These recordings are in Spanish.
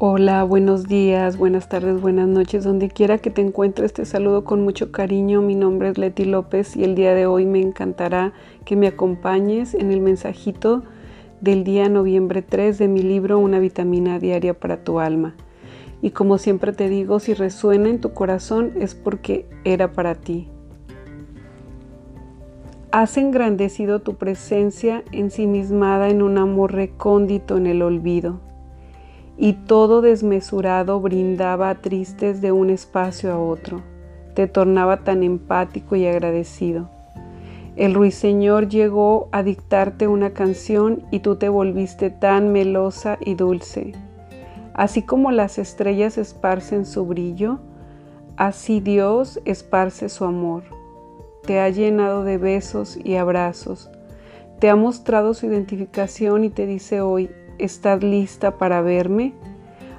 Hola, buenos días, buenas tardes, buenas noches, donde quiera que te encuentres, te saludo con mucho cariño. Mi nombre es Leti López y el día de hoy me encantará que me acompañes en el mensajito del día noviembre 3 de mi libro Una vitamina diaria para tu alma. Y como siempre te digo, si resuena en tu corazón es porque era para ti. Has engrandecido tu presencia ensimismada en un amor recóndito en el olvido y todo desmesurado brindaba tristes de un espacio a otro. Te tornaba tan empático y agradecido. El ruiseñor llegó a dictarte una canción y tú te volviste tan melosa y dulce. Así como las estrellas esparcen su brillo, así Dios esparce su amor. Te ha llenado de besos y abrazos. Te ha mostrado su identificación y te dice hoy, ¿Estás lista para verme?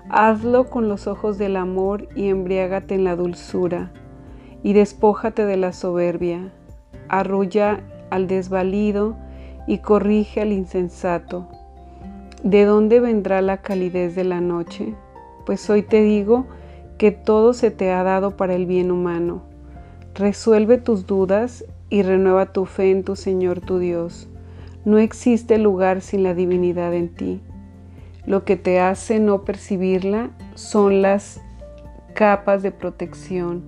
Hazlo con los ojos del amor y embriágate en la dulzura, y despójate de la soberbia. Arrulla al desvalido y corrige al insensato. ¿De dónde vendrá la calidez de la noche? Pues hoy te digo que todo se te ha dado para el bien humano. Resuelve tus dudas y renueva tu fe en tu Señor tu Dios. No existe lugar sin la divinidad en ti. Lo que te hace no percibirla son las capas de protección.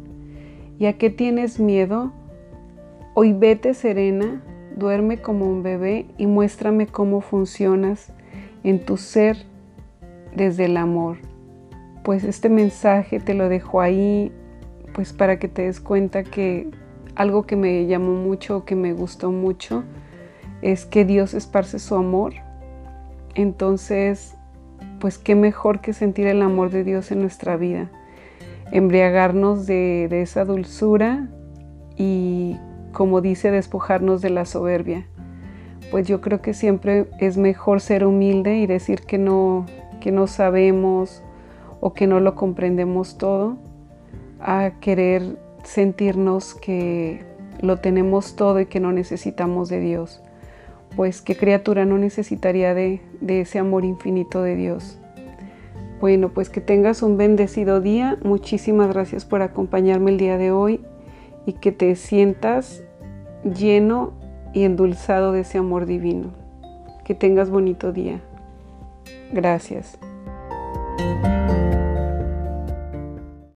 ¿Y a qué tienes miedo? Hoy vete serena, duerme como un bebé y muéstrame cómo funcionas en tu ser desde el amor. Pues este mensaje te lo dejo ahí, pues para que te des cuenta que algo que me llamó mucho, que me gustó mucho, es que Dios esparce su amor. Entonces, pues qué mejor que sentir el amor de Dios en nuestra vida, embriagarnos de, esa dulzura y, como dice, despojarnos de la soberbia. Pues yo creo que siempre es mejor ser humilde y decir que no, que no sabemos o que no lo comprendemos todo, a querer sentirnos que lo tenemos todo y que no necesitamos de Dios pues qué criatura no necesitaría de, ese amor infinito de Dios. Bueno, pues que tengas un bendecido día. Muchísimas gracias por acompañarme el día de hoy y que te sientas lleno y endulzado de ese amor divino. Que tengas bonito día. Gracias.